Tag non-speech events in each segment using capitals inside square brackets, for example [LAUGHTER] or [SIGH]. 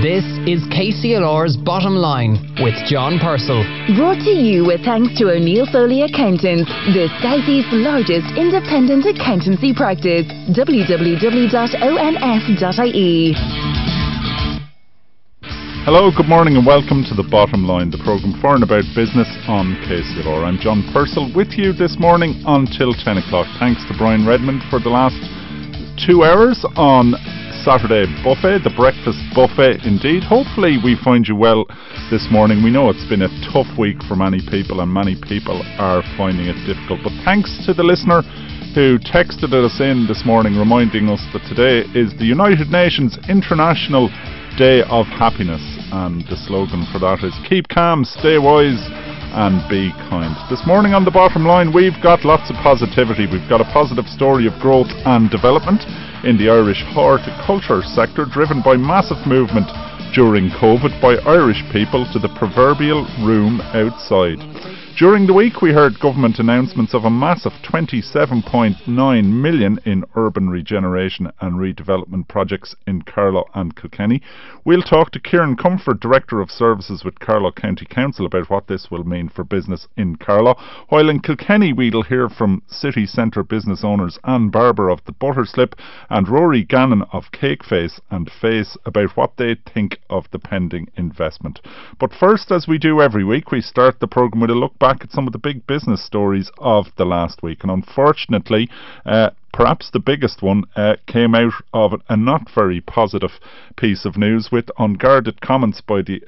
This is KCLR's Bottom Line with John Purcell. Brought to you with thanks to O'Neill Foley Accountants, the Southeast's largest independent accountancy practice. www.onf.ie. Hello, good morning, and welcome to the Bottom Line, the programme for and about business on KCLR. I'm John Purcell with you this morning until 10 o'clock. Thanks to Brian Redmond for the last two hours on Saturday buffet, the breakfast buffet indeed. Hopefully, we find you well this morning. We know it's been a tough week for many people, and many people are finding it difficult. But thanks to the listener who texted us in this morning reminding us that today is the United Nations International Day of Happiness, and the slogan for that is Keep calm, stay wise and be kind. This morning on the bottom line, we've got lots of positivity. We've got a positive story of growth and development in the Irish horticulture sector, driven by massive movement during COVID by Irish people to the proverbial room outside. During the week, we heard government announcements of a massive 27.9 million in urban regeneration and redevelopment projects in Carlow and Kilkenny. We'll talk to Kieran Comerford, Director of Services with Carlow County Council, about what this will mean for business in Carlow. While in Kilkenny, we'll hear from city centre business owners Anne Barber of the Butterslip and Rory Gannon of Cakeface and Face about what they think of the pending investment. But first, as we do every week, we start the programme with a look back at some of the big business stories of the last week. And unfortunately, uh, perhaps the biggest one uh, came out of a not very positive piece of news with unguarded comments by the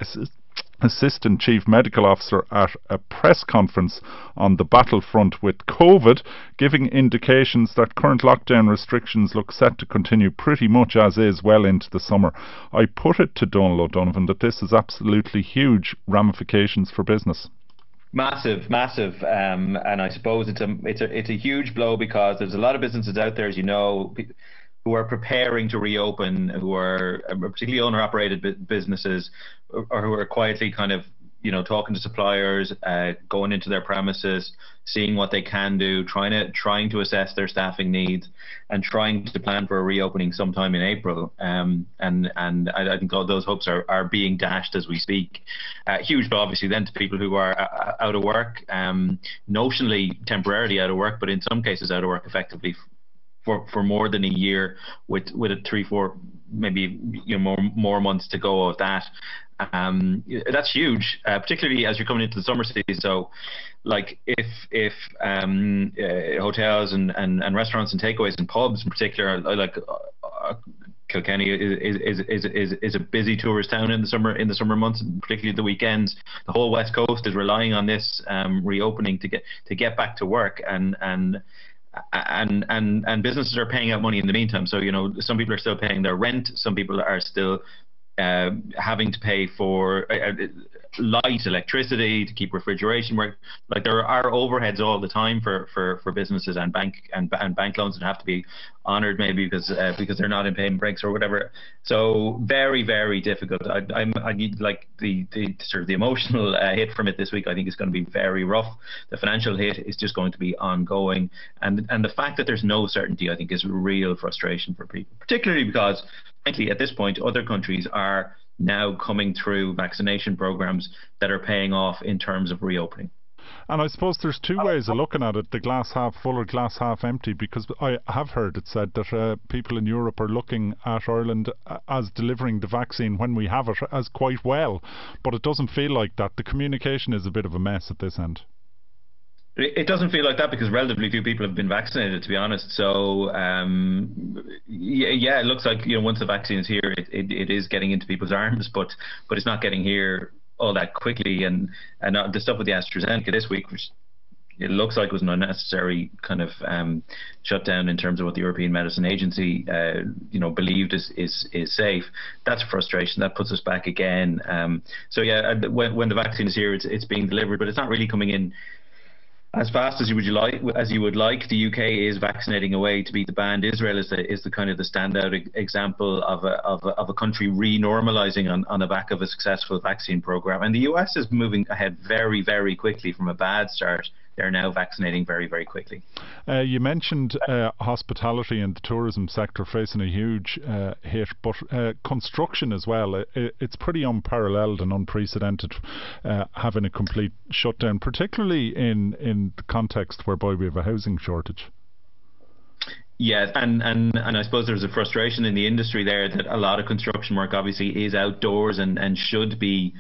Assistant Chief Medical Officer at a press conference on the battlefront with COVID, giving indications that current lockdown restrictions look set to continue pretty much as is well into the summer. I put it to Donal O'Donovan that this has absolutely huge ramifications for business. Massive, massive, um, and I suppose it's a it's a it's a huge blow because there's a lot of businesses out there, as you know, who are preparing to reopen, who are uh, particularly owner-operated businesses, or who are quietly kind of you know, talking to suppliers, uh, going into their premises, seeing what they can do, trying to trying to assess their staffing needs, and trying to plan for a reopening sometime in April. Um, and and I, I, think all those hopes are, are being dashed as we speak. Uh, huge, but obviously then to people who are uh, out of work, um, notionally temporarily out of work, but in some cases out of work effectively for for more than a year with with a three four maybe you know more more months to go of that um, that's huge, uh, particularly as you're coming into the summer season. So, like if if um, uh, hotels and, and, and restaurants and takeaways and pubs in particular, like uh, uh, Kilkenny is, is is is is a busy tourist town in the summer in the summer months, particularly the weekends. The whole west coast is relying on this um, reopening to get to get back to work and and and and and businesses are paying out money in the meantime. So you know, some people are still paying their rent. Some people are still uh, having to pay for uh, uh, light, electricity to keep refrigeration work. Like there are overheads all the time for, for, for businesses and bank and, and bank loans that have to be honoured maybe because uh, because they're not in payment breaks or whatever. So very very difficult. I, I'm I need like the, the sort of the emotional uh, hit from it this week. I think is going to be very rough. The financial hit is just going to be ongoing, and and the fact that there's no certainty I think is real frustration for people, particularly because frankly, at this point, other countries are now coming through vaccination programs that are paying off in terms of reopening. And I suppose there's two ways of looking at it the glass half full or glass half empty, because I have heard it said that uh, people in Europe are looking at Ireland uh, as delivering the vaccine when we have it as quite well. But it doesn't feel like that. The communication is a bit of a mess at this end. It doesn't feel like that because relatively few people have been vaccinated, to be honest. So, um, yeah, yeah, it looks like you know once the vaccine is here, it, it, it is getting into people's arms, but but it's not getting here all that quickly. And and uh, the stuff with the AstraZeneca this week, which it looks like was an unnecessary kind of um, shutdown in terms of what the European Medicine Agency, uh, you know, believed is, is is safe. That's a frustration. That puts us back again. Um, so yeah, when when the vaccine is here, it's it's being delivered, but it's not really coming in as fast as you would like as you would like. The UK is vaccinating away to beat the band. Israel is the is the kind of the standout example of a of a, of a country renormalizing on, on the back of a successful vaccine program. And the US is moving ahead very very quickly from a bad start they're now vaccinating very very quickly. Uh, you mentioned uh, hospitality and the tourism sector facing a huge uh, hit, but uh, construction as well. It, it's pretty unparalleled and unprecedented uh, having a complete shutdown, particularly in in the context whereby we have a housing shortage. Yeah, and, and, and I suppose there's a frustration in the industry there that a lot of construction work obviously is outdoors and, and should be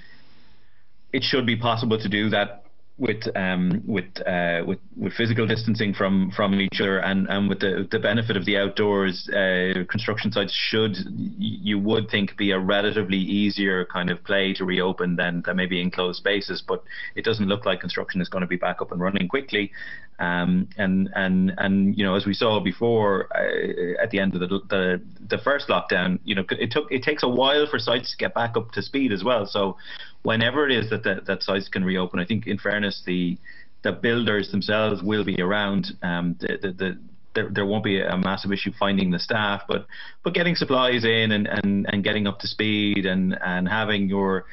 it should be possible to do that with um, with uh, with with physical distancing from from each other and and with the the benefit of the outdoors uh, construction sites should you would think be a relatively easier kind of play to reopen than than maybe enclosed spaces. But it doesn't look like construction is going to be back up and running quickly um, and and and you know as we saw before uh, at the end of the, the the first lockdown you know it took it takes a while for sites to get back up to speed as well so whenever it is that the, that sites can reopen, I think in fairness the the builders themselves will be around. Um, the, the, the there, there won't be a massive issue finding the staff, but but getting supplies in and, and, and getting up to speed and, and having your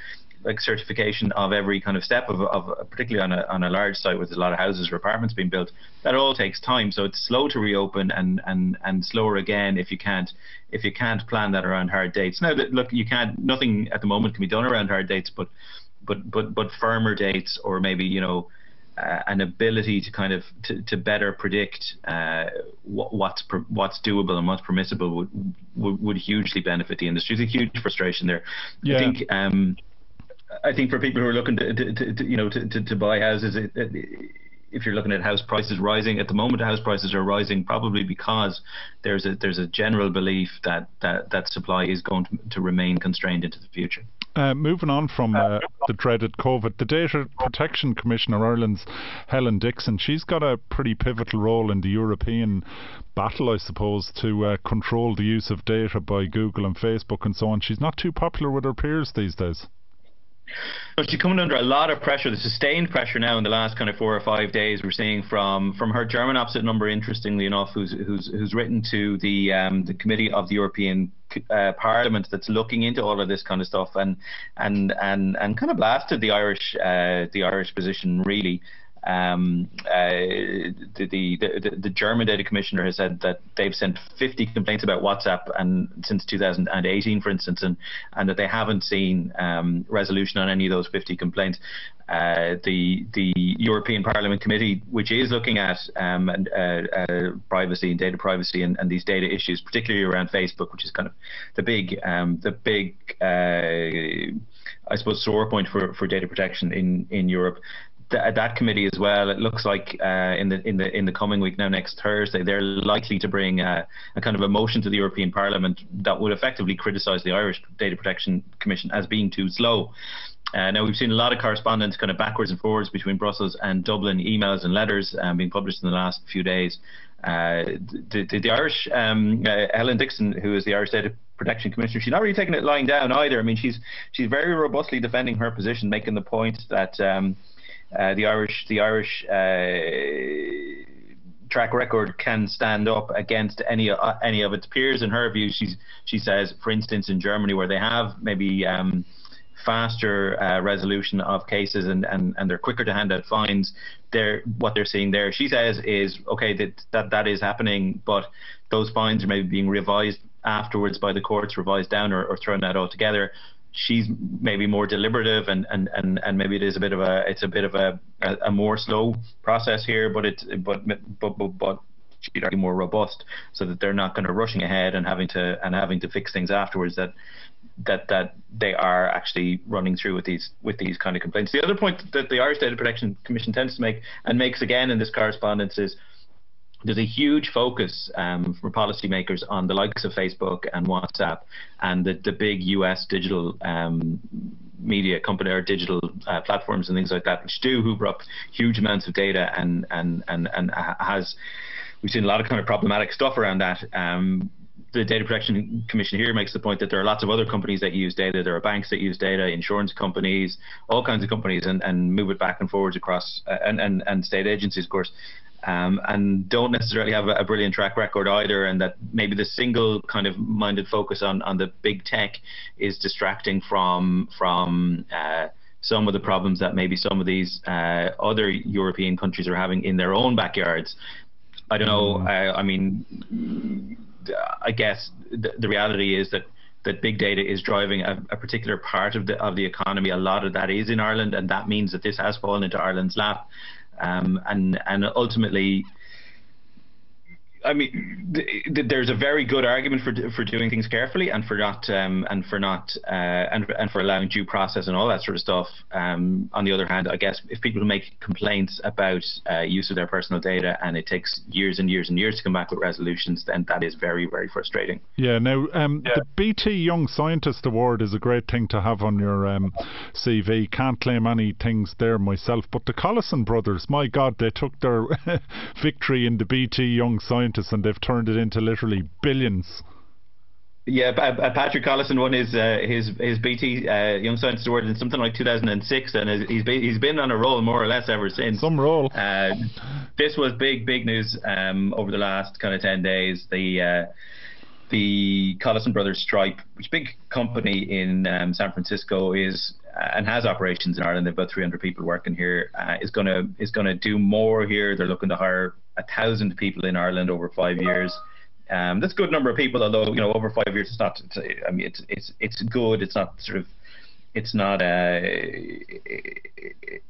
like certification of every kind of step of, of particularly on a on a large site with a lot of houses or apartments being built. That all takes time, so it's slow to reopen and and and slower again if you can't if you can't plan that around hard dates. Now, that, look, you can't. Nothing at the moment can be done around hard dates, but but but but firmer dates or maybe you know. Uh, an ability to kind of to, to better predict uh, what, what's per, what's doable and what's permissible would, would, would hugely benefit the industry. There's a huge frustration there. Yeah. I think um, I think for people who are looking to, to, to you know to, to, to, buy houses, it, it, if you're looking at house prices rising at the moment, house prices are rising probably because there's a there's a general belief that that, that supply is going to, to remain constrained into the future. Uh, moving on from uh, the dreaded COVID, the Data Protection Commissioner Ireland's Helen Dixon, she's got a pretty pivotal role in the European battle, I suppose, to uh, control the use of data by Google and Facebook and so on. She's not too popular with her peers these days. She's coming under a lot of pressure, the sustained pressure now in the last kind of four or five days. We're seeing from from her German opposite number, interestingly enough, who's who's who's written to the um, the committee of the European uh, Parliament that's looking into all of this kind of stuff and and and and kind of blasted the Irish uh, the Irish position really. Um, uh, the, the, the, the German data commissioner has said that they've sent 50 complaints about WhatsApp and since 2018, for instance, and, and that they haven't seen um, resolution on any of those 50 complaints. Uh, the the European Parliament Committee, which is looking at um, uh, uh, privacy and data privacy and, and, these data issues, particularly around Facebook, which is kind of the big um, the big uh, I suppose sore point for, for data protection in, in Europe th- that committee as well. It looks like uh, in the in the in the coming week now, next Thursday, they're likely to bring a kind of a motion to the European Parliament that would effectively criticise the Irish Data Protection Commission as being too slow. Uh, now we've seen a lot of correspondence kind of backwards and forwards between Brussels and Dublin, emails and letters um, being published in the last few days. Uh, the, the, the, Irish um, uh, Helen Dixon, who is the Irish Data Protection Commissioner, she's not really taking it lying down either. I mean, she's she's very robustly defending her position, making the point that um, uh, the Irish the Irish uh, track record can stand up against any uh, any of its peers. In her view, she says, for instance, in Germany where they have maybe um, faster uh, resolution of cases and, and, and they're quicker to hand out fines. They're, what they're seeing there, she says, is okay that, that that is happening, but those fines are maybe being revised afterwards by the courts, revised down or, or thrown out altogether she's maybe more deliberative and, and, and, and maybe it is a bit of a it's a bit of a, a, a more slow process here but it's but but but, but she'd argue more robust so that they're not kind of rushing ahead and having to and having to fix things afterwards that that that they are actually running through with these with these kind of complaints. The other point that the Irish Data Protection Commission tends to make and makes again in this correspondence is there's a huge focus um, for policymakers on the likes of Facebook and WhatsApp and the, the big US digital um, media company or digital uh, platforms and things like that, which do hoover up huge amounts of data and and and and has we've seen a lot of kind of problematic stuff around that. Um, the Data Protection Commission here makes the point that there are lots of other companies that use data. There are banks that use data, insurance companies, all kinds of companies, and, and move it back and forwards across, uh, and, and, and state agencies, of course um, and don't necessarily have a, a, brilliant track record either, and that maybe the single kind of minded focus on, on the big tech is distracting from from uh, some of the problems that maybe some of these uh, other European countries are having in their own backyards. I don't know. Mm. Uh, I mean, I guess the, the, reality is that that big data is driving a, a, particular part of the of the economy. A lot of that is in Ireland, and that means that this has fallen into Ireland's lap. Um, and and ultimately, I mean, th- th- there's a very good argument for for doing things carefully and for not um, and for not uh, and and for allowing due process and all that sort of stuff. Um, on the other hand, I guess if people make complaints about uh, use of their personal data and it takes years and years and years to come back with resolutions, then that is very very frustrating. Yeah. Now, um, yeah. the BT Young Scientist Award is a great thing to have on your um, CV. Can't claim any things there myself, but the Collison brothers, my God, they took their [LAUGHS] victory in the BT Young Scientist and they've turned it into literally billions. Yeah, uh, Patrick Collison won his uh, his his BT uh, Young Scientist Award in something like 2006, and he's been, he's been on a roll more or less ever since. Some roll. Uh, this was big big news um, over the last kind of 10 days. The uh, the Collison Brothers Stripe, which is a big company in um, San Francisco, is uh, and has operations in Ireland. They've about 300 people working here. Uh, is gonna is gonna do more here. They're looking to hire a thousand people in Ireland over five years. Um, that's a good number of people, although you know over five years it's not. I mean, it's it's it's good. It's not sort of it's not a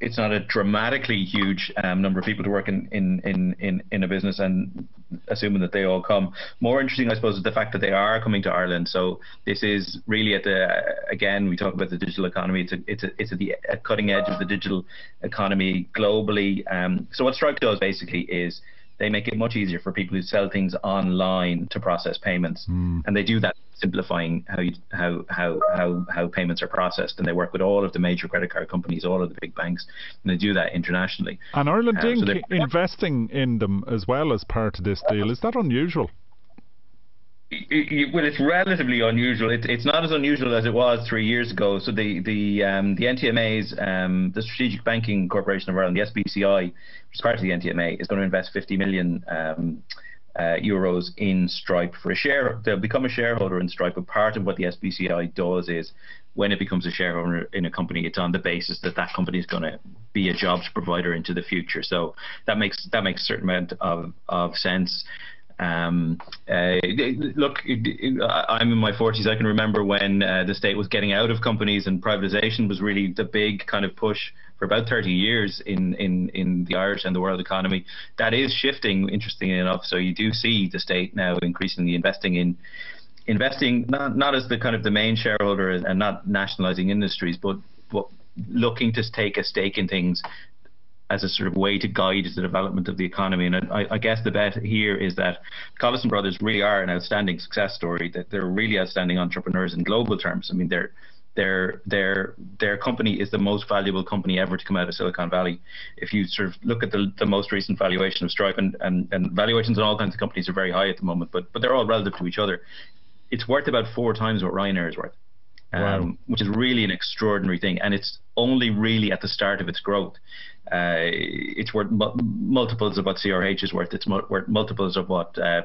it's not a dramatically huge um, number of people to work in, in, in, in, in a business and assuming that they all come. More interesting, I suppose, is the fact that they are coming to Ireland. So this is really at the again we talk about the digital economy. It's a, it's a, it's at the cutting edge of the digital economy globally. Um, so what Stripe does basically is they make it much easier for people who sell things online to process payments, mm. and they do that simplifying how you, how how how how payments are processed, and they work with all of the major credit card companies, all of the big banks, and they do that internationally. And Ireland um, so investing in them as well as part of this deal is that unusual? Well, it's relatively unusual. It, it's not as unusual as it was three years ago. So the the um, the NTMA's um, the Strategic Banking Corporation of Ireland, the SBCI, which is part of the NTMA, is going to invest 50 million um, uh, euros in Stripe for a share. They'll become a shareholder in Stripe. But part of what the SBCI does is when it becomes a shareholder in a company, it's on the basis that that company is going to be a jobs provider into the future. So that makes that makes a certain amount of of sense. Um, uh, look, I'm in my 40s. I can remember when uh, the state was getting out of companies and privatization was really the big kind of push for about 30 years in, in, in the Irish and the world economy. That is shifting, interestingly enough. So you do see the state now increasingly investing in investing not not as the kind of the main shareholder and not nationalizing industries, but but looking to take a stake in things as a sort of way to guide the development of the economy. And I, I guess the bet here is that Collison Brothers really are an outstanding success story. That they're really outstanding entrepreneurs in global terms. I mean, their their their their company is the most valuable company ever to come out of Silicon Valley. If you sort of look at the, the most recent valuation of Stripe and, and, and valuations on all kinds of companies are very high at the moment, but but they're all relative to each other. It's worth about four times what Ryanair is worth. Um, wow. which is really an extraordinary thing, and it's only really at the start of its growth. Uh, it's worth mu- multiples of what CRH is worth. It's mu- worth multiples of what uh,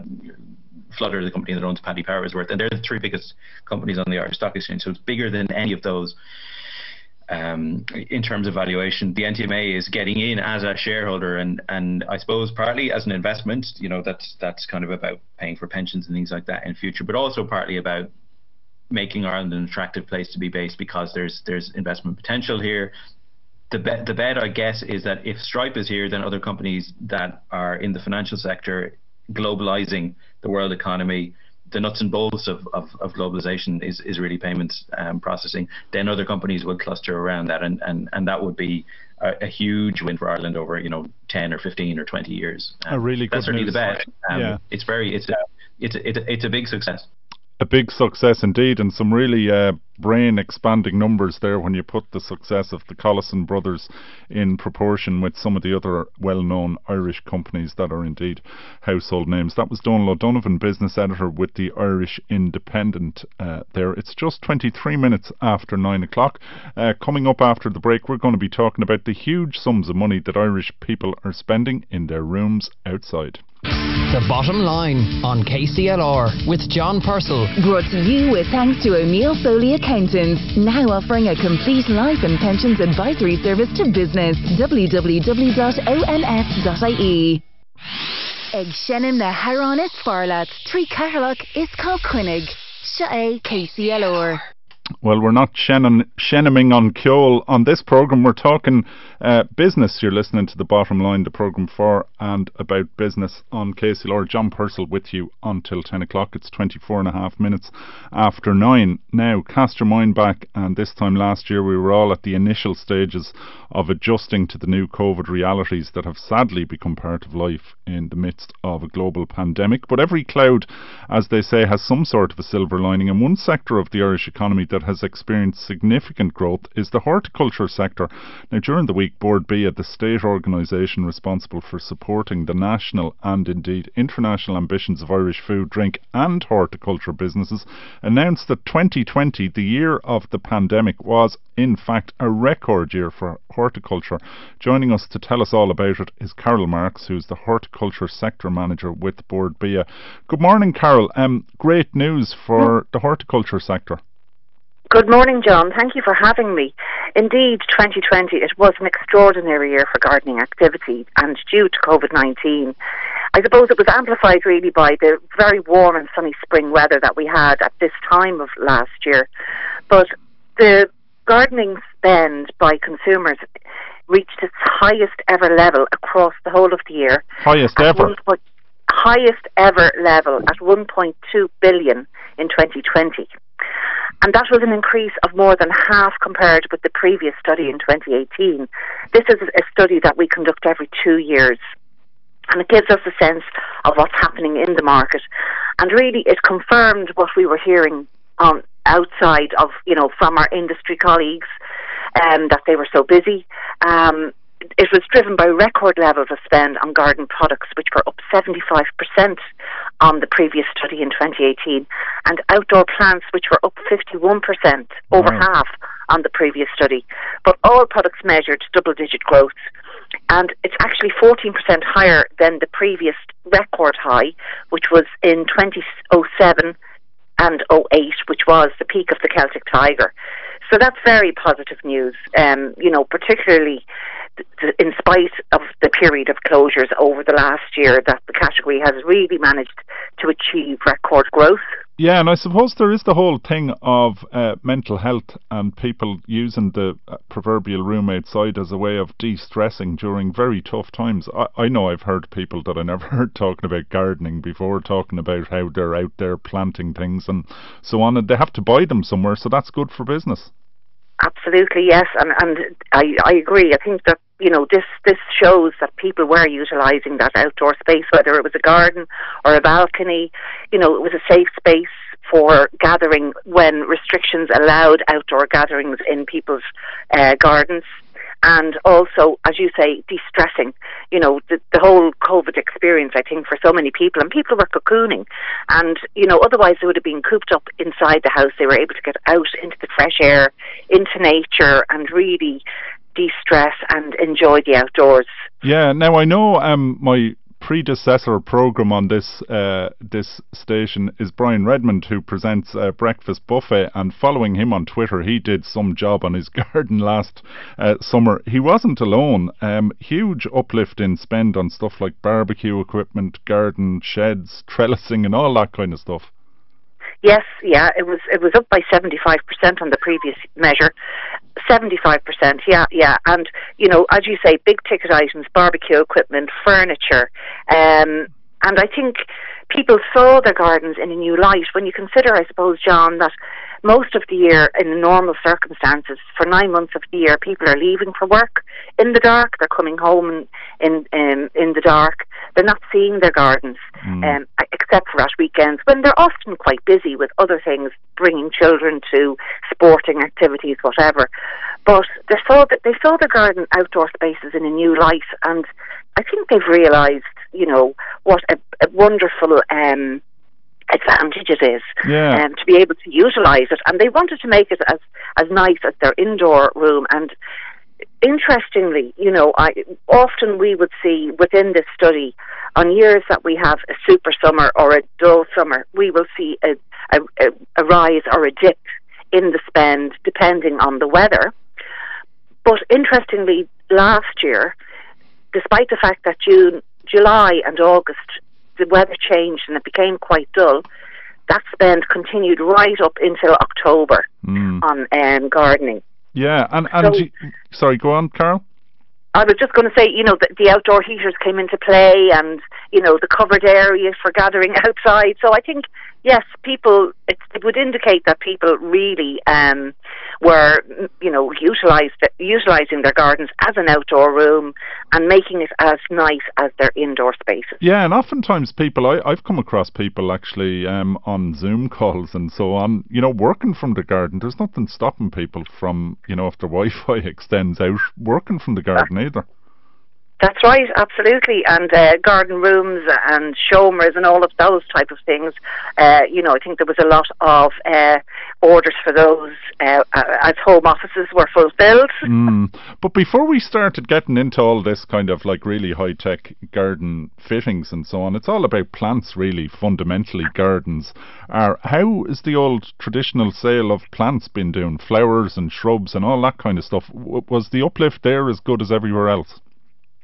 Flutter, the company that owns Paddy Power, is worth. And they're the three biggest companies on the Irish Stock Exchange. So it's bigger than any of those. Um, in terms of valuation, the NTMA is getting in as a shareholder, and and I suppose partly as an investment, you know, that's that's kind of about paying for pensions and things like that in future, but also partly about making Ireland an attractive place to be based because there's there's investment potential here the bet, the bet, I guess, is that if Stripe is here, then other companies that are in the financial sector, globalizing the world economy, the nuts and bolts of, of, of globalization is, is really payments um, processing. Then other companies would cluster around that, and, and, and that would be a, a, huge win for Ireland over you know ten or fifteen or twenty years. Um, a really good that's certainly news. the bet. Um, yeah. it's very it's a, it's a, it's a big success a big success indeed, and some really uh, brain expanding numbers there when you put the success of the Collison brothers in proportion with some of the other well known Irish companies that are indeed household names. That was Donal O'Donovan, business editor with the Irish Independent uh, there. It's just 23 minutes after 9 o'clock. Uh, coming up after the break, we're going to be talking about the huge sums of money that Irish people are spending in their rooms outside. The Bottom Line on KCLR with John Purcell. Brought to you with thanks to O'Neill Foley Accountants, now offering a complete life and pensions advisory service to business. www.onf.ie. Eg Shannon na Heron is Farlat, Tree Carlock is Kilquinnig. Sha'e KCLR. Well, we're not shenning, shenaming on Kjol on this programme. We're talking uh, business. You're listening to the bottom line, the programme for and about business on KCLR. John Purcell with you until 10 o'clock. It's 24 and a half minutes after 9. Now, cast your mind back, and this time last year we were all at the initial stages of adjusting to the new COVID realities that have sadly become part of life in the midst of a global pandemic. But every cloud, as they say, has some sort of a silver lining, and one sector of the Irish economy that has experienced significant growth is the horticulture sector. Now, during the week, Bord Bia, the state organisation responsible for supporting the national and indeed international ambitions of Irish food, drink, and horticulture businesses, announced that 2020, the year of the pandemic, was in fact a record year for horticulture. Joining us to tell us all about it is Carol Marks, who's the horticulture sector manager with Bord Bia. Good morning, Carol. Um, great news for the horticulture sector. Good morning, John. Thank you for having me. Indeed, 2020, it was an extraordinary year for gardening activity and due to COVID-19. I suppose it was amplified really by the very warm and sunny spring weather that we had at this time of last year. But the gardening spend by consumers reached its highest ever level across the whole of the year. Highest ever? Point, highest ever level at 1.2 billion in 2020. And that was an increase of more than half compared with the previous study in 2018. This is a study that we conduct every two years. And it gives us a sense of what's happening in the market. And really, it confirmed what we were hearing um, outside of, you know, from our industry colleagues, um, that they were so busy. Um, it was driven by record levels of spend on garden products, which were up 75% on the previous study in 2018, and outdoor plants, which were up 51%, over wow. half on the previous study. But all products measured double digit growth. And it's actually 14% higher than the previous record high, which was in 2007 and 08, which was the peak of the Celtic Tiger. So that's very positive news. Um, you know, particularly in spite of period of closures over the last year, that the category has really managed to achieve record growth. Yeah, and I suppose there is the whole thing of uh, mental health and people using the uh, proverbial room outside as a way of de stressing during very tough times. I, I know I've heard people that I never [LAUGHS] heard talking about gardening before, talking about how they're out there planting things and so on, and they have to buy them somewhere, so that's good for business. Absolutely, yes, and and I I agree. I think that you know this this shows that people were utilising that outdoor space, whether it was a garden or a balcony. You know, it was a safe space for gathering when restrictions allowed outdoor gatherings in people's uh, gardens and also, as you say, de-stressing. You know, the, the whole COVID experience, I think, for so many people, and people were cocooning, and you know, otherwise they would have been cooped up inside the house. They were able to get out into the fresh air, into nature, and really de-stress and enjoy the outdoors. Yeah. Now I know um, my predecessor program on this uh, this station is Brian Redmond, who presents uh, Breakfast Buffet. And following him on Twitter, he did some job on his [LAUGHS] garden last uh, summer. He wasn't alone. Um, huge uplift in spend on stuff like barbecue equipment, garden sheds, [LAUGHS] trellising, and all that kind of stuff. Yes, yeah, it was it was up by seventy five percent on the previous measure. Seventy five percent, yeah, yeah, and you know, as you say, big ticket items, barbecue equipment, furniture, um, and I think people saw their gardens in a new light. When you consider, I suppose, John, that most of the year, in normal circumstances, for nine months of the year, people are leaving for work in the dark. They're coming home in in, in the dark. They're not seeing their gardens, mm. um, except for at weekends when they're often quite busy with other things, bringing children to sporting activities, whatever. But they saw that they saw their garden outdoor spaces in a new light, and I think they've realised, you know, what a, a wonderful. Um, advantage it is yeah. um, to be able to utilise it. And they wanted to make it as, as nice as their indoor room. And interestingly, you know, I, often we would see within this study, on years that we have a super summer or a dull summer, we will see a, a, a rise or a dip in the spend depending on the weather. But interestingly, last year, despite the fact that June, July, and August the weather changed and it became quite dull, that spend continued right up until October mm. on um, gardening. Yeah, and and so, you, sorry, go on, Carol. I was just going to say, you know, the, the outdoor heaters came into play, and you know, the covered area for gathering [LAUGHS] outside. So I think yes, people, it, it would indicate that people really um, were, you know, utilized, utilizing their gardens as an outdoor room and making it as nice as their indoor spaces. Yeah, and oftentimes people, I, I've come across people actually um, on Zoom [LAUGHS] calls and so on, you know, working from the garden. There's nothing stopping people from, you know, if their [LAUGHS] Wi-Fi extends out, working from the garden either. That's right, absolutely. And uh, garden rooms and showmers and all of those type of things. Uh, you know, I think there was a lot of uh, orders for those uh, as home offices were fulfilled. [LAUGHS] Mm. But before we started getting into all this kind of like really high tech garden fittings and so on, it's all about plants, really, fundamentally gardens. Are how is the old traditional sale of plants been doing? Flowers and shrubs and all that kind of stuff. Was the uplift there as good as everywhere else?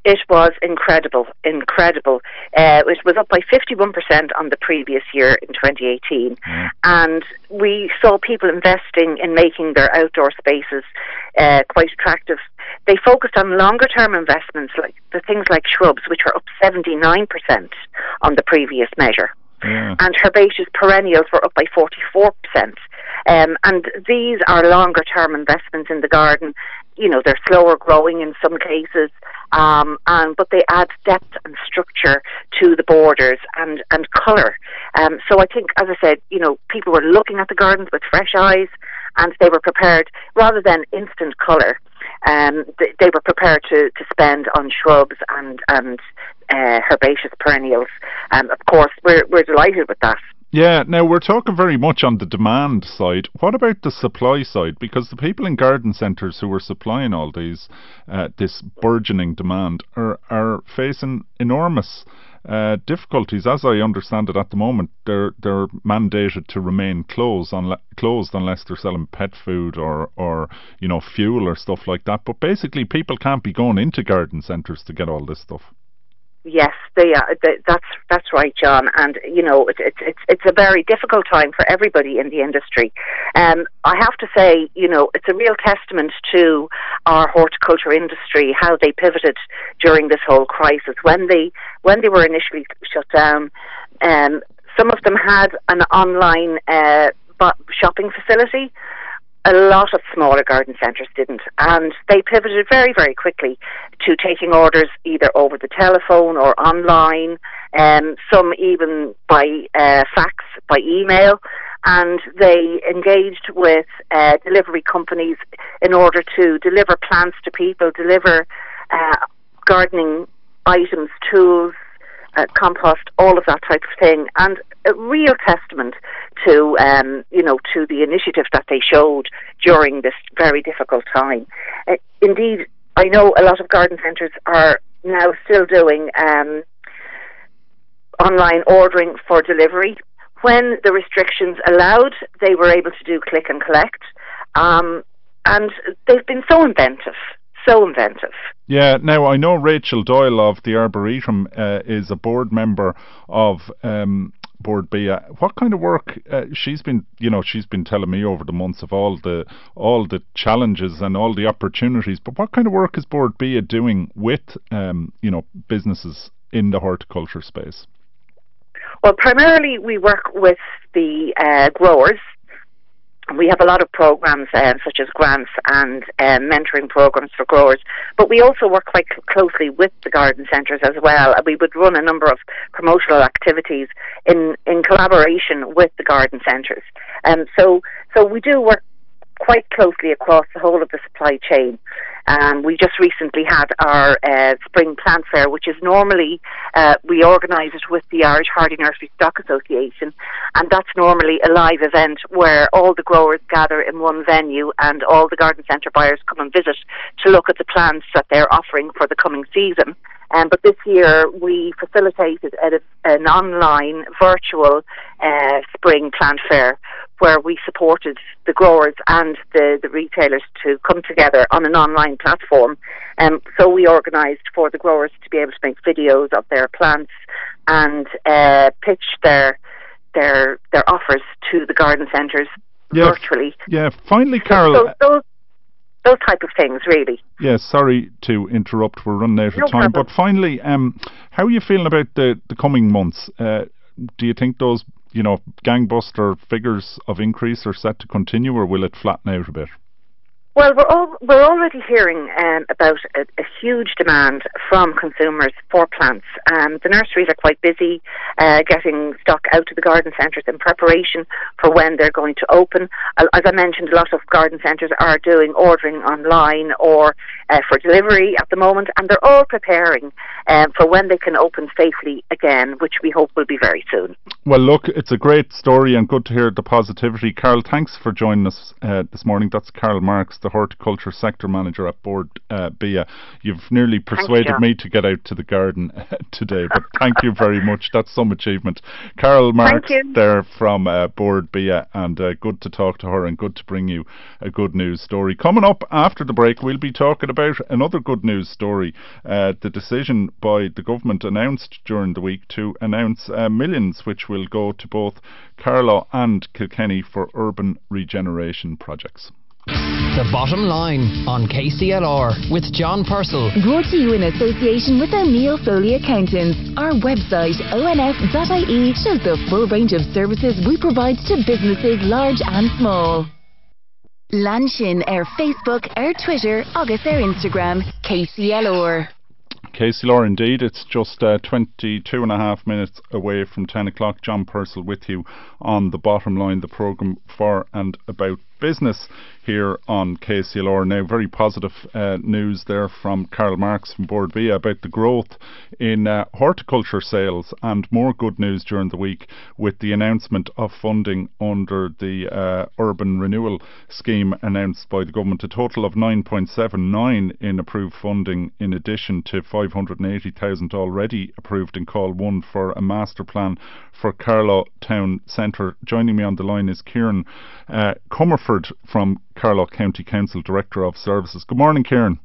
It was incredible, incredible. Uh, it was up by 51% on the previous year in 2018. Mm. And we saw people investing in making their outdoor spaces uh, quite attractive. They focused on longer term investments, like the things like shrubs, which were up 79% on the previous measure. Yeah. And herbaceous perennials were up by 44%. Um, and these are longer term investments in the garden. You know, they're slower growing in some cases, um, and but they add depth and structure to the borders and and colour. Um, so I think, as I said, you know, people were looking at the gardens with fresh eyes, and they were prepared rather than instant colour. Um, they, they were prepared to, to spend on shrubs and and uh, herbaceous perennials. Um, of course, we're we're delighted with that. Yeah, now we're talking very much on the demand side. What about the supply side? Because the people in garden centres who are supplying all these, uh, this burgeoning demand, are are facing enormous uh, difficulties. As I understand it, at the moment, they're they're mandated to remain closed, unle- closed unless they're selling pet food or or you know fuel or stuff like that. But basically, people can't be going into garden centres to get all this stuff. Yes, they are. That's that's right, John. And you know, it's it's it's it's a very difficult time for everybody in the industry. Um, I have to say, you know, it's a real testament to our horticulture industry how they pivoted during this whole crisis. When they when they were initially shut down, um, some of them had an online uh, shopping facility a lot of smaller garden centres didn't, and they pivoted very, very quickly to taking orders either over the telephone or online, um, some even by uh, fax, by email, and they engaged with uh, delivery companies in order to deliver plants to people, deliver uh, gardening items, tools, uh, compost, all of that type of thing, and a real testament to um, you know to the initiative that they showed during this very difficult time. Uh, indeed, I know a lot of garden centres are now still doing um, online ordering for delivery. When the restrictions allowed, they were able to do click and collect, um, and they've been so inventive so inventive. Yeah, now I know Rachel Doyle of the Arboretum uh, is a board member of um, Bord Bia. What kind of work uh, she's been, you know, she's been telling me over the months of all the all the challenges and all the opportunities. But what kind of work is Bord Bia doing with, um, you know, businesses in the horticulture space? Well, primarily we work with the uh, growers we have a lot of programs uh, such as grants and uh, mentoring programs for growers, but we also work quite cl- closely with the garden centres as well. We would run a number of promotional activities in, in collaboration with the garden centres. Um, so, so we do work quite closely across the whole of the supply chain. Um, we just recently had our uh, spring plant fair, which is normally uh, we organise it with the Irish Hardy Nursery Stock Association, and that's normally a live event where all the growers gather in one venue and all the garden centre buyers come and visit to look at the plants that they're offering for the coming season. Um, but this year we facilitated a, an online virtual uh, spring plant fair where we supported the growers and the, the retailers to come together on an online platform. Um, so we organised for the growers to be able to make videos of their plants and uh, pitch their their their offers to the garden centres yeah, virtually. Yeah, finally, Carol. So those, those type of things, really. Yeah, sorry to interrupt. We're running out no of time. Problem. But finally, um, how are you feeling about the, the coming months? Uh, do you think those, you know, gangbuster figures of increase are set to continue, or will it flatten out a bit? Well, we're all, we're already hearing um, about a, a, huge demand from consumers for plants. Um, the nurseries are quite busy uh, getting stock out to the garden centres in preparation for when they're going to open. As I mentioned, a lot of garden centres are doing ordering online or uh, for delivery at the moment, and they're all preparing um, for when they can open safely again, which we hope will be very soon. Well, look, it's a great story and good to hear the positivity. Carol, thanks for joining us uh, this morning. That's Carol Marks the horticulture sector manager at Bord uh, Bia. You've nearly persuaded you, me to get out to the garden today, but thank you very much. That's some achievement. Carol Marks there from uh, Bord Bia, and uh, good to talk to her and good to bring you a good news story. Coming up after the break, we'll be talking about another good news story. Uh, the decision by the government announced during the week to announce uh, millions which will go to both Carlow and Kilkenny for urban regeneration projects. The bottom line on KCLR with John Purcell. Brought to you in association with O'Neill Foley Accountants. Our website, onf.ie, shows the full range of services we provide to businesses large and small. Lanshin, our Facebook, our Twitter, August, our Instagram, KCLR. KCLR indeed. It's just uh, 22 and a half minutes away from 10 o'clock. John Purcell with you on the bottom line, the programme for and about business here on KCLR. Now, very positive uh, news there from Carol Marks from Bord Bia about the growth in uh, horticulture sales and more good news during the week with the announcement of funding under the uh, Urban Renewal Scheme announced by the government. A total of 9.79 in approved funding in addition to 580,000 already approved in call one for a master plan for Carlow Town Centre. Joining me on the line is Kieran uh, Comerford from Carlow County Council Director of Services. Good morning, Kieran.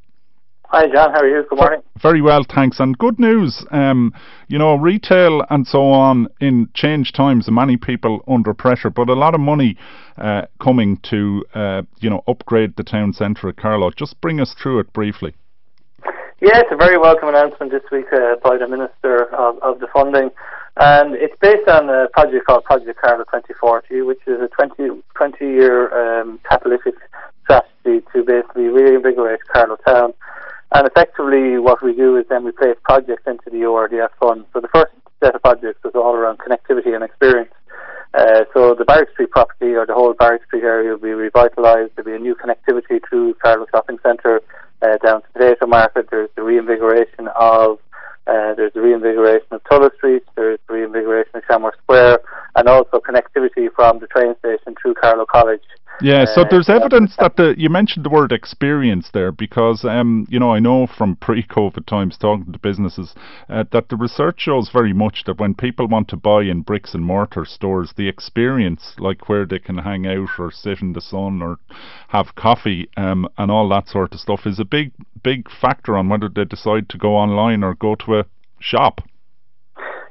Hi, John. How are you? Good morning. Very well, thanks. And good news. Um, you know, retail and so on in change times, many people under pressure, but a lot of money uh, coming to uh, you know upgrade the town centre of Carlow. Just bring us through it briefly. Yeah, it's a very welcome announcement this week uh, by the Minister of, of the Funding. And it's based on a project called Project Carlow 2040, which is a 20, 20 year um, catalytic strategy to basically reinvigorate Carlow Town. And effectively, what we do is then we place projects into the URDF fund. So the first set of projects was all around connectivity and experience. Uh, so the Barrack Street property or the whole Barrack Street area will be revitalised. There'll be a new connectivity through Carlow Shopping Centre uh, down to the Potato Market. There's the reinvigoration of uh, there's the reinvigoration of Tullow Street, there's the reinvigoration of Shamrock Square, and also connectivity from the train station through Carlow College. Yeah, so uh, there's evidence that the you mentioned the word experience there because um, you know I know from [LAUGHS] pre-COVID times talking to businesses uh, that the research shows very much that when people want to buy in bricks and mortar stores, the experience like where they can hang out or sit in the sun or have coffee um, and all that sort of stuff is a big big factor on whether they decide to go online or go to a shop.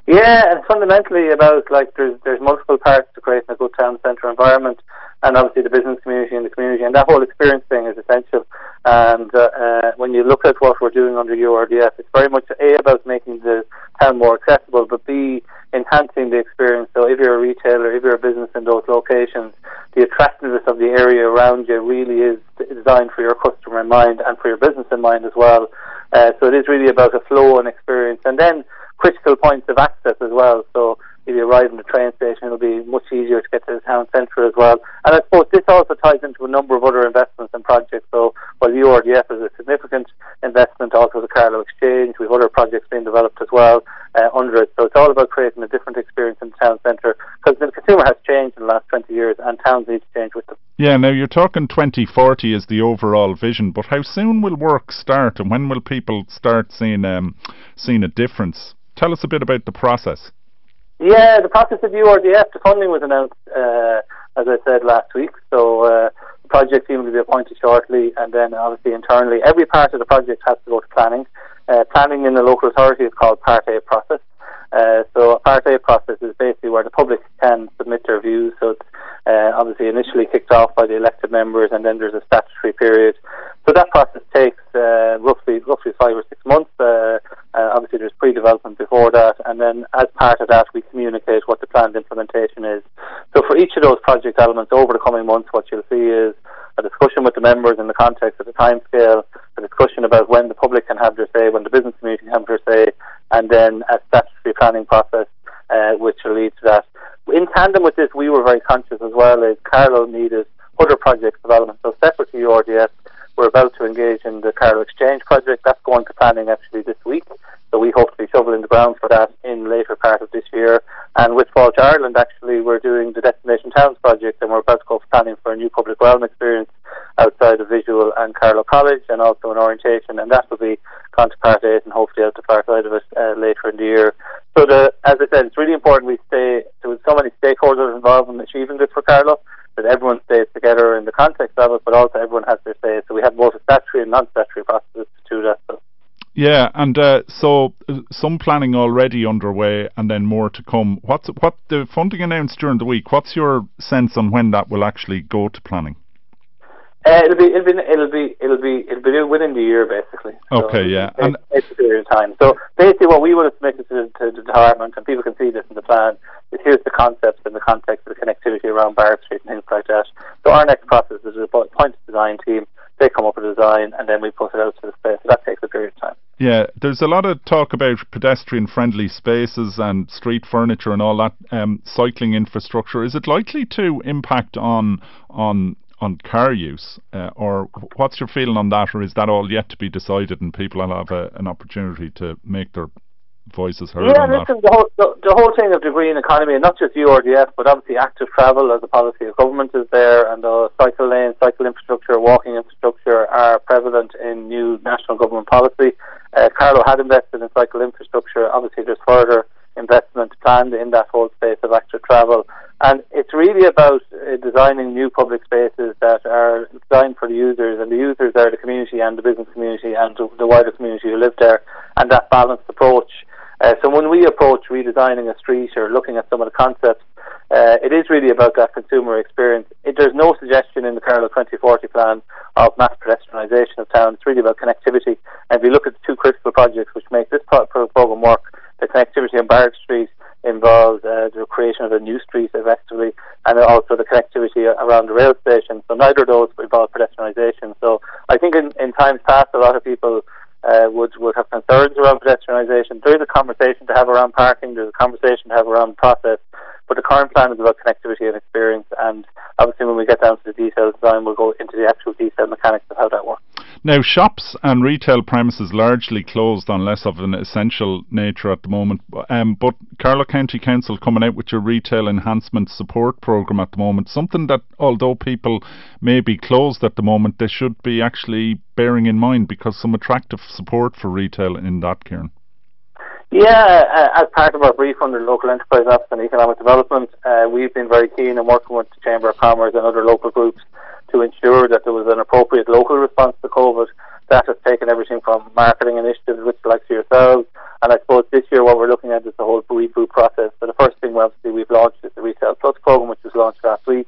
Yeah, and fundamentally about like there's there's multiple parts to creating a good town centre environment, and obviously the business community and the community, and that whole experience thing is essential. And uh, uh, when you look at what we're doing under URDF, it's very much a about making the town more accessible, but b enhancing the experience. So if you're a retailer, if you're a business in those locations, the attractiveness of the area around you really is designed for your customer in mind and for your business in mind as well. Uh, so it is really about a flow and experience, and then critical points of access as well. So if you arrive in the train station, it'll be much easier to get to the town centre as well. And I suppose this also ties into a number of other investments and projects. So while URDF is a significant investment, also the Carlow Exchange, we have other projects being developed as well uh, under it. So it's all about creating a different experience in the town centre because the consumer has changed in the last 20 years and towns need to change with them. Yeah, now you're talking 2040 is the overall vision, but how soon will work start and when will people start seeing um, seeing a difference? Tell us a bit about the process. Yeah, the process of URDF, the funding was announced, uh, as I said last week. So uh, the project team will be appointed shortly, and then obviously internally, every part of the project has to go to planning. Uh, planning in the local authority is called Part A process. Uh, so a Part A process is basically where the public can submit their views. So it's uh, obviously initially kicked off by the elected members, and then there's a statutory period. So that process takes uh, roughly roughly five or six months. Uh, uh, obviously, there's pre-development before that, and then as part of that, we communicate what the planned implementation is. So for each of those project elements over the coming months, what you'll see is a discussion with the members in the context of the timescale, a discussion about when the public can have their say, when the business community can have their say, and then a statutory planning process, uh, which will lead to that in tandem with this, we were very conscious as well as Carlow needed other project development. So separate to URDF, we're about to engage in the Carlow Exchange project. That's going to planning actually this week. So we hope to be shoveling the ground for that in later part of this year. And with Fáilte Ireland, actually, we're doing the Destination Towns project, and we're about to go planning for a new public realm experience outside of Visual and Carlow College, and also an orientation, and that will be gone to part eight and hopefully out to part side of it uh, later in the year. So, the, as I said, it's really important we stay. There was so many stakeholders involved in achieving this for Carlow that everyone stays together in the context of it, but also everyone has their say. So we have both a statutory and non-statutory processes to do that. So. Yeah, and uh, so uh, some planning already underway, and then more to come. What's what the funding announced during the week? What's your sense on when that will actually go to planning? Uh, it'll be it'll be it'll be it'll be it'll be within the year basically. Okay, so yeah, and it's a period of time. So basically, what we would have submitted to, to the department, and people can see this in the plan, is here's the concepts in the context of the connectivity around Barrack Street and things like that. So our next process is a point design team. They come up with a design, and then we put it out to the space. So that takes a period of time. Yeah, there's a lot of talk about pedestrian-friendly spaces and street furniture and all that um, cycling infrastructure. Is it likely to impact on on on car use, uh, or what's your feeling on that, or is that all yet to be decided and people will have a, an opportunity to make their voices heard yeah, listen, the whole, the, the, whole thing of the green economy, and not just URDF, but obviously active travel as a policy of government is there, and the cycle lanes, cycle infrastructure, walking infrastructure are prevalent in new national government policy. Uh, Carlow had invested in cycle infrastructure. Obviously, there's further investment planned in that whole space of active travel. And it's really about uh, designing new public spaces that are designed for the users, and the users are the community and the business community and the wider community who live there, and that balanced approach. Uh, so when we approach redesigning a street or looking at some of the concepts, uh, it is really about that consumer experience. It, there's no suggestion in the Carlow 2040 plan of mass pedestrianisation of town. It's really about connectivity. And if you look at the two critical projects which make this pro- program work, the connectivity on Barrack Street involves uh, the creation of a new street effectively and also the connectivity around the rail station. So neither of those involve pedestrianisation. So I think in, in times past a lot of people uh, would would have concerns around pedestrianisation. There is a conversation to have around parking. There's a conversation to have around process. But the current plan is about connectivity and experience. And obviously, when we get down to the detailed design, we'll go into the actual detailed mechanics of how that works. Now, shops and retail premises largely closed on less of an essential nature at the moment. Um, but Carlow County Council coming out with your retail enhancement support program at the moment, something that although people may be closed at the moment, they should be actually bearing in mind because some attractive support for retail in that, Kieran. Yeah, uh, as part of our brief under Local Enterprise Office and Economic Development, uh, we've been very keen in working with the Chamber of Commerce and other local groups to ensure that there was an appropriate local response to COVID. That has taken everything from marketing initiatives, which like yourselves, and I suppose this year what we're looking at is the whole reboot process. So the first thing obviously we've launched is the Retail Plus program, which was launched last week,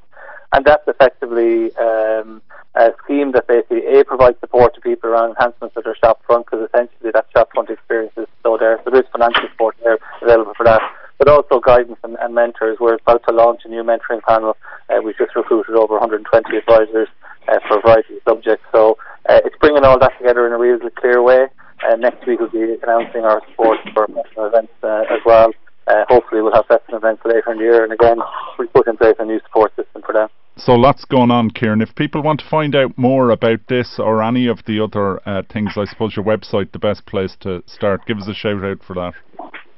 and that's effectively um, a scheme that basically a provides support to people around enhancements of their shop front because essentially that shop front experience is so there. So there's financial support there available for that but also guidance and, and mentors. We're about to launch a new mentoring panel. Uh, we've just recruited over 120 advisors uh, for a variety of subjects. So uh, it's bringing all that together in a really clear way. Uh, next week we'll be announcing our support for events uh, as well. Uh, hopefully we'll have festive events later in the year. And again, we put in place a new support system for them. So lots going on, Kieran. If people want to find out more about this or any of the other uh, things, I suppose your website the best place to start. Give us a shout out for that.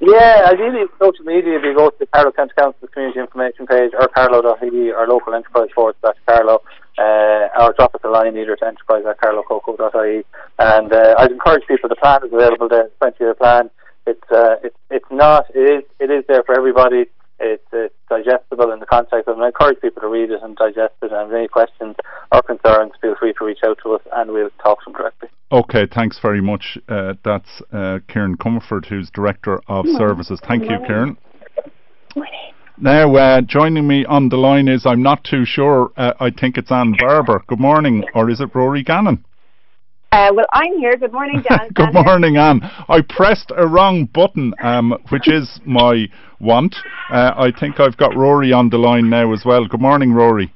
Yeah, ideally social media, if you go to the Carlow County Council's community information page or carlow.ie or local enterprise forward slash Carlow, uh, or drop us a line either to enterprise at carlowcoco.ie. And uh, I'd encourage people, the plan is available there, 20 year plan. It's, uh, it's, it's not, it is, it is there for everybody. It's, it's digestible in the context of. And I encourage people to read it and digest it. And if any questions or concerns, feel free to reach out to us and we'll talk to them directly. Okay, thanks very much. Uh, that's uh, Kieran Comerford, who's Director of Services. Thank you, Kieran. Now, uh, joining me on the line is, I'm not too sure, uh, I think it's Anne Barber. Good morning, or is it Rory Gannon? Uh, well, I'm here. Good morning, John. [LAUGHS] Good morning, Anne. I pressed a wrong button, um, which is my want. Uh, I think I've got Rory on the line now as well. Good morning, Rory.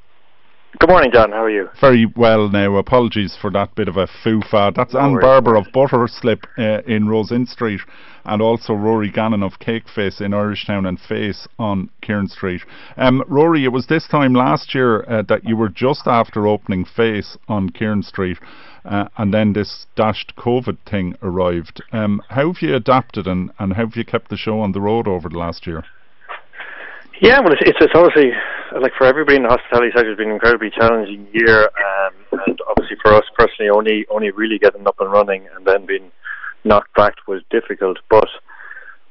Good morning, John. How are you? Very well now. Apologies for that bit of a foo-fa. That's No Anne worries. Barber of Butterslip uh, in Rose Inn Street and also Rory Gannon of Cakeface in Irishtown and Face on Kieran Street. Um, Rory, it was this time last year uh, that you were just after opening Face on Kieran Street uh, and then this dashed COVID thing arrived. Um, how have you adapted and, and how have you kept the show on the road over the last year? Yeah, well, it's, it's, it's obviously like for everybody in the hospitality sector, it's been an incredibly challenging year, um, and obviously for us personally, only only really getting up and running and then being knocked back was difficult. But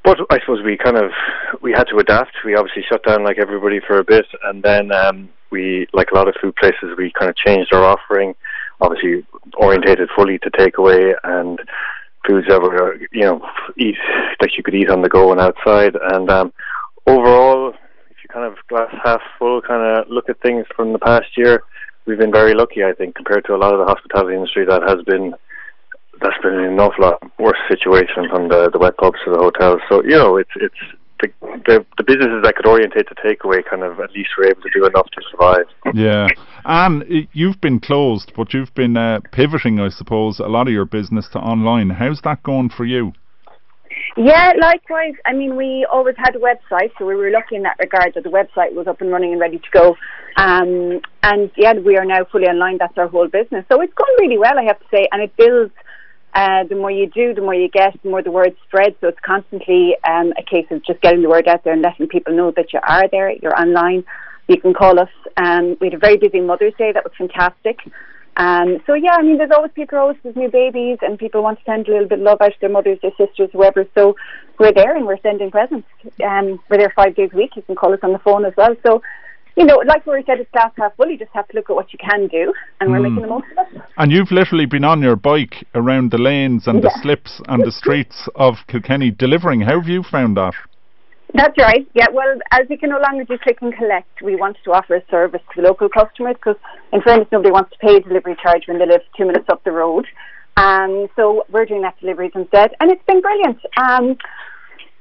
but I suppose we kind of we had to adapt. We obviously shut down like everybody for a bit, and then um, we like a lot of food places, we kind of changed our offering. Obviously, orientated fully to takeaway and foods that were you know eat that you could eat on the go and outside. And um, overall, kind of glass half full kind of look at things from the past year, we've been very lucky, I think, compared to a lot of the hospitality industry that has been that's been an awful lot worse situation from the the wet pubs to the hotels. So you know, it's it's the the, the businesses that could orientate to takeaway kind of at least were able to do enough to survive. Yeah. and you've been closed, but you've been uh, pivoting, I suppose, a lot of your business to online. How's that going for you? Yeah, likewise. I mean, we always had a website, so we were lucky in that regard that the website was up and running and ready to go. Um, and yeah, we are now fully online. That's our whole business. So it's gone really well, I have to say, and it builds. Uh, the more you do, the more you get, the more the word spreads. So it's constantly um, a case of just getting the word out there and letting people know that you are there, you're online. You can call us. Um, we had a very busy Mother's Day. That was fantastic. Um, so yeah, I mean, there's always people always with new babies, and people want to send a little bit of love out to their mothers, their sisters, whoever. So we're there and we're sending presents. Um, we're there five days a week. You can call us on the phone as well. So, you know, like Rory said, it's glass half full. You just have to look at what you can do, and we're making the most of it. And you've literally been on your bike around the lanes and the slips and the [LAUGHS] streets of Kilkenny delivering. How have you found that? That's right. Yeah. Well, as we can no longer do click and collect, we wanted to offer a service to the local customers because, in fairness, nobody wants to pay a delivery charge when they live two minutes up the road. Um, so we're doing that deliveries instead, and it's been brilliant. Um,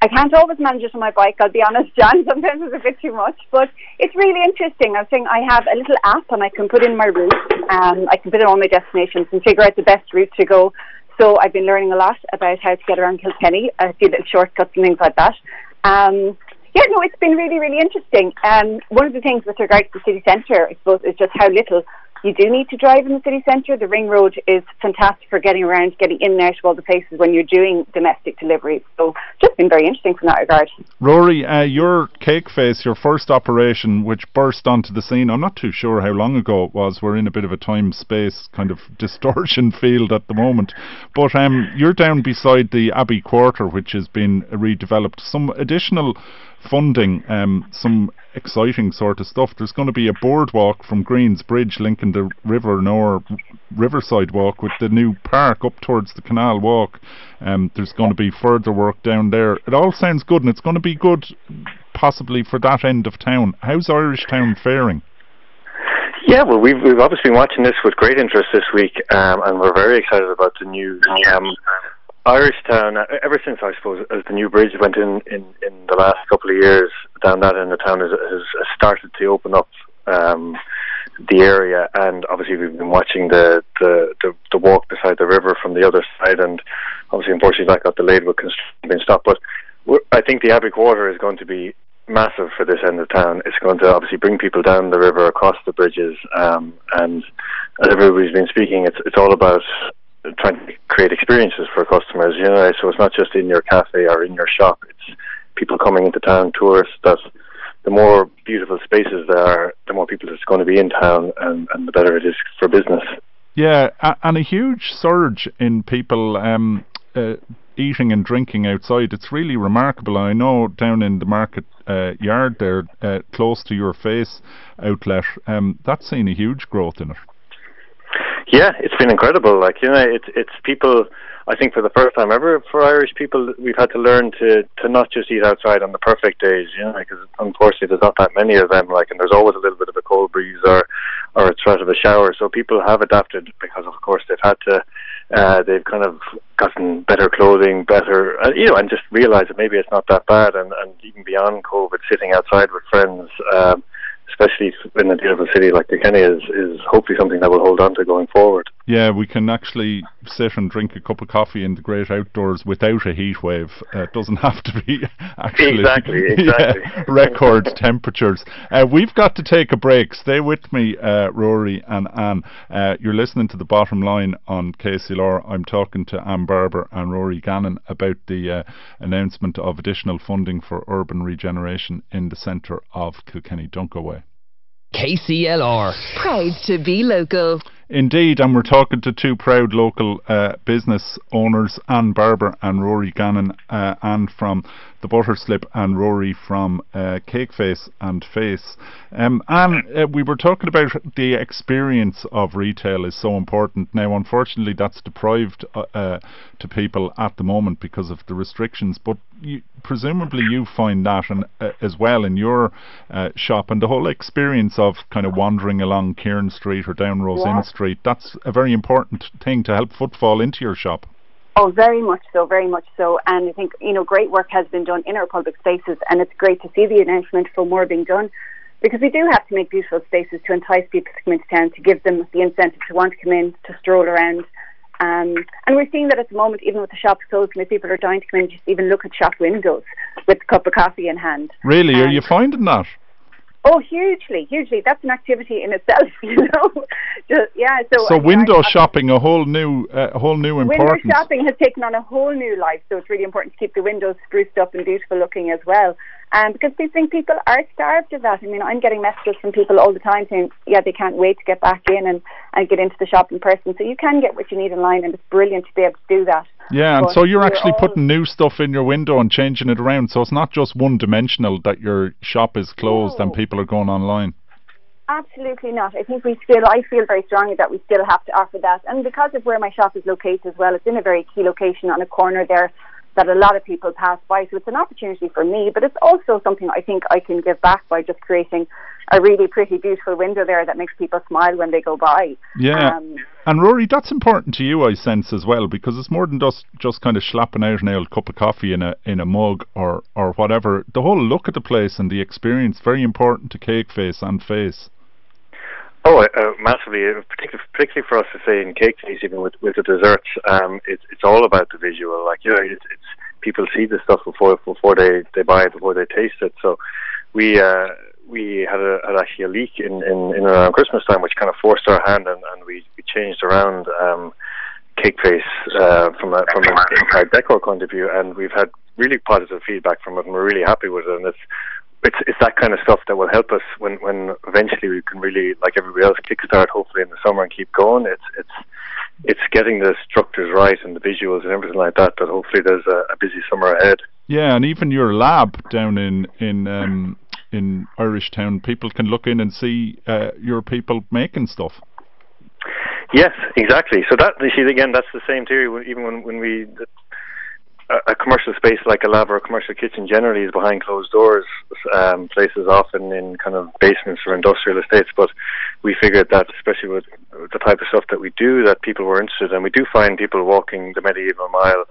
I can't always manage it on my bike, I'll be honest, John. [LAUGHS] Sometimes it's a bit too much, but it's really interesting. I saying I have a little app and I can put in my route. Um, I can put in all my destinations and figure out the best route to go. So I've been learning a lot about how to get around Kilkenny, a few little shortcuts and things like that. Um, yeah, no, it's been really, really interesting. Um, one of the things with regards to the city centre, I suppose, is just how little you do need to drive in the city centre. The ring road is fantastic for getting around, getting in and out of all the places when you're doing domestic deliveries. So just been very interesting from that regard. Rory, uh, your cake face, your first operation, which burst onto the scene, I'm not too sure how long ago it was. We're in a bit of a time space kind of [LAUGHS] distortion field at the moment. But um, you're down beside the Abbey Quarter, which has been redeveloped. Some additional funding, um, some exciting sort of stuff. There's going to be a boardwalk from Greens Bridge linking the River Nore Riverside Walk with the new park up towards the Canal Walk. Um, there's going to be further work down there. It all sounds good, and it's going to be good, possibly for that end of town. How's Irish Town faring? Yeah, well, we've we've obviously been watching this with great interest this week, um, and we're very excited about the new um, Irish Town. Ever since I suppose as the new bridge went in in, in the last couple of years, down that end of town has, has started to open up um, the area, and obviously we've been watching the, the the the walk beside the river from the other side, and obviously unfortunately that got delayed with construction being stopped, but. I think the Abbey Quarter is going to be massive for this end of town. It's going to obviously bring people down the river, across the bridges, um, and as everybody's been speaking, it's it's all about trying to create experiences for customers. You know, so it's not just in your cafe or in your shop. It's people coming into town, tourists. That the more beautiful spaces there are, the more people that's going to be in town, and, and the better it is for business. Yeah, and a huge surge in people um, uh, eating and drinking outside. It's really remarkable. I know down in the market uh, yard there, uh, close to your face outlet, um, that's seen a huge growth in it. Yeah, it's been incredible. Like you know, it's it's people. I think for the first time ever for Irish people, we've had to learn to to not just eat outside on the perfect days. You know, because unfortunately there's not that many of them. Like, and there's always a little bit of a cold breeze or or a threat of a shower. So people have adapted because, of course, they've had to. Uh, they've kind of gotten better clothing, better, uh, you know, and just realised that maybe it's not that bad. And, and even beyond COVID, sitting outside with friends. Um, especially in a city like Kilkenny, is, is hopefully something that will hold on to going forward. Yeah, we can actually sit and drink a cup of coffee in the great outdoors without a heat wave. Uh, it doesn't [LAUGHS] have to be actually exactly, [LAUGHS] exactly. Yeah, record temperatures. Uh, we've got to take a break. Stay with me, uh, Rory and Anne. Uh, you're listening to the bottom line on KCLR. I'm talking to Anne Barber and Rory Gannon about the uh, announcement of additional funding for urban regeneration in the centre of Kilkenny. Don't go away. KCLR. Proud to be local. Indeed, and we're talking to two proud local uh, business owners, Anne Barber and Rory Gannon, uh, Anne from the Butterslip and Rory from uh, Cake Face and Face. Um, Anne, uh, we were talking about the experience of retail is so important. Now, unfortunately, that's deprived uh, uh, to people at the moment because of the restrictions, but you, presumably you find that uh, as well in your shop and the whole experience of kind of wandering along Kieran Street or down Rose yeah. Street. That's a very important thing to help footfall into your shop. Oh, very much so, very much so. And I think, you know, great work has been done in our public spaces, and it's great to see the announcement for more being done because we do have to make beautiful spaces to entice people to come into town, to give them the incentive to want to come in, to stroll around. Um, and we're seeing that at the moment, even with the shops closed, many people are dying to come in and just even look at shop windows with a cup of coffee in hand. Really? Um, are you finding that? Oh, hugely, hugely. That's an activity in itself, [LAUGHS] you know. Just, yeah. So, so window I, shopping, a whole new, uh, a whole new importance. Window shopping has taken on a whole new life. So it's really important to keep the windows spruced up and beautiful looking as well. Um, because we think people are starved of that. I mean, I'm getting messages from people all the time saying, yeah, they can't wait to get back in and, and get into the shop in person. So you can get what you need online, and it's brilliant to be able to do that. Yeah, and so you're actually putting new stuff in your window and changing it around. So it's not just one dimensional that your shop is closed no. and people are going online. Absolutely not. I think we still, I feel very strongly that we still have to offer that. And because of where my shop is located as well, it's in a very key location on a corner there that a lot of people pass by. So it's an opportunity for me, but it's also something I think I can give back by just creating a really pretty, beautiful window there that makes people smile when they go by. Yeah. Um, and Rory, that's important to you, I sense as well, because it's more than just just kind of slapping out an old cup of coffee in a in a mug or or whatever. The whole look at the place and the experience very important to Cake Face and Face. Oh, uh, massively, particularly, particularly for us to say in Cake Face, even with with the desserts, um, it's it's all about the visual. Like you know, it's, it's people see the stuff before before they they buy it, before they taste it. So we uh, we had a had actually a leak in in, in around Christmas time, which kind of forced our hand, and, and we we changed around. Um, cake face uh, from a from an inside decor point of view, and we've had really positive feedback from it, and we're really happy with it. And it's it's it's that kind of stuff that will help us when when eventually we can really like everybody else kickstart hopefully in the summer and keep going. It's it's it's getting the structures right and the visuals and everything like that. But hopefully there's a, a busy summer ahead. Yeah, and even your lab down in in um, in Irish Town, people can look in and see uh, your people making stuff. Yes, exactly. So that you see again, that's the same theory. Even when when we a, commercial space like a lab or a commercial kitchen generally is behind closed doors. Um, places often in kind of basements or industrial estates, but we figured that especially with the type of stuff that we do, that people were interested, and we do find people walking the medieval mile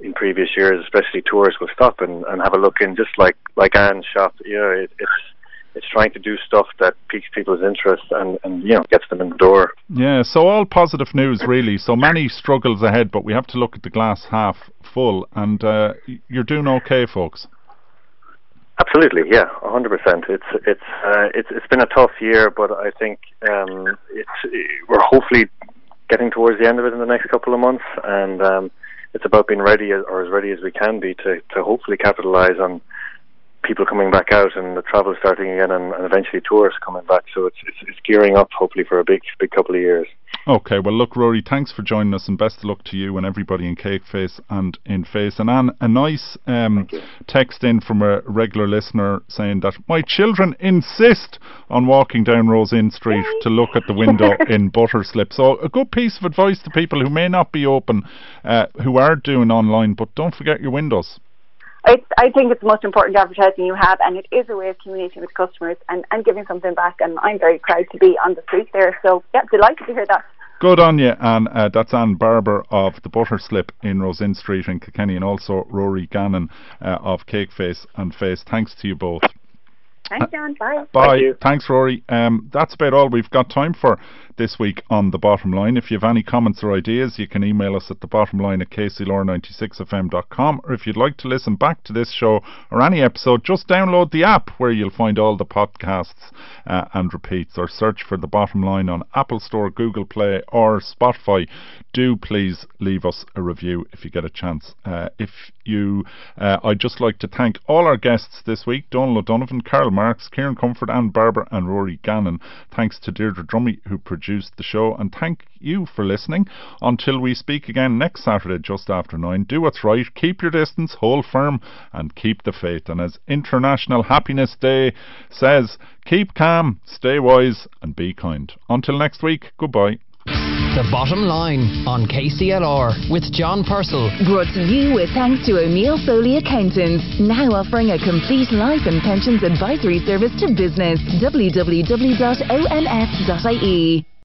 in previous years, especially tourists will stop and, and have a look in, just like like Anne's shop. You know, it, it's it's trying to do stuff that piques people's interest and, and you know gets them in the door. Yeah, so all positive news really. So many struggles ahead, but we have to look at the glass half full, and uh, you're doing okay, folks. Absolutely, yeah, hundred percent. It's it's uh, it's it's been a tough year, but I think um, it's we're hopefully getting towards the end of it in the next couple of months, and um, it's about being ready or as ready as we can be to to hopefully capitalize on people coming back out and the travel starting again and, and eventually tourists coming back. So it's, it's, it's gearing up hopefully for a big big couple of years. Okay, well look Rory, thanks for joining us and best of luck to you and everybody in Cake Face and in Face. And Anne, a nice um, text in from a regular listener saying that my children insist on walking down Rose Inn Street to look at the window [LAUGHS] in Butterslip. So a good piece of advice to people who may not be open, uh, who are doing online, but don't forget your windows. It's, I think it's the most important advertising you have, and it is a way of communicating with customers and, and giving something back. And I'm very proud to be on the street there. So, yeah, delighted to hear that. Good on you, and uh, that's Anne Barber of the Butter Slip in Rose Inn Street in Kilkenny, and also Rory Gannon uh, of Cake Face and Face. Thanks to you both. Thanks, John. Bye. Bye. Thank Thanks, Rory. Um, that's about all we've got time for this week on The Bottom Line. If you have any comments or ideas, you can email us at thebottomline at kclr96fm.com. Or if you'd like to listen back to this show or any episode, just download the app where you'll find all the podcasts uh, and repeats. Or search for The Bottom Line on Apple Store, Google Play, or Spotify. Do please leave us a review if you get a chance. Uh, if you, uh, I'd just like to thank all our guests this week Donal O'Donovan, Carol Marks, Kieran Comerford, Anne Barber, and Rory Gannon. Thanks to Deirdre Dromey, who produced produced the show, and thank you for listening. Until we speak again next Saturday just after 9, do what's right, keep your distance, hold firm, and keep the faith. And as International Happiness Day says, keep calm, stay wise, and be kind. Until next week, goodbye. The Bottom Line on KCLR with John Purcell. Brought to you with thanks to O'Neill Foley Accountants, now offering a complete life and pensions advisory service to business. www.onf.ie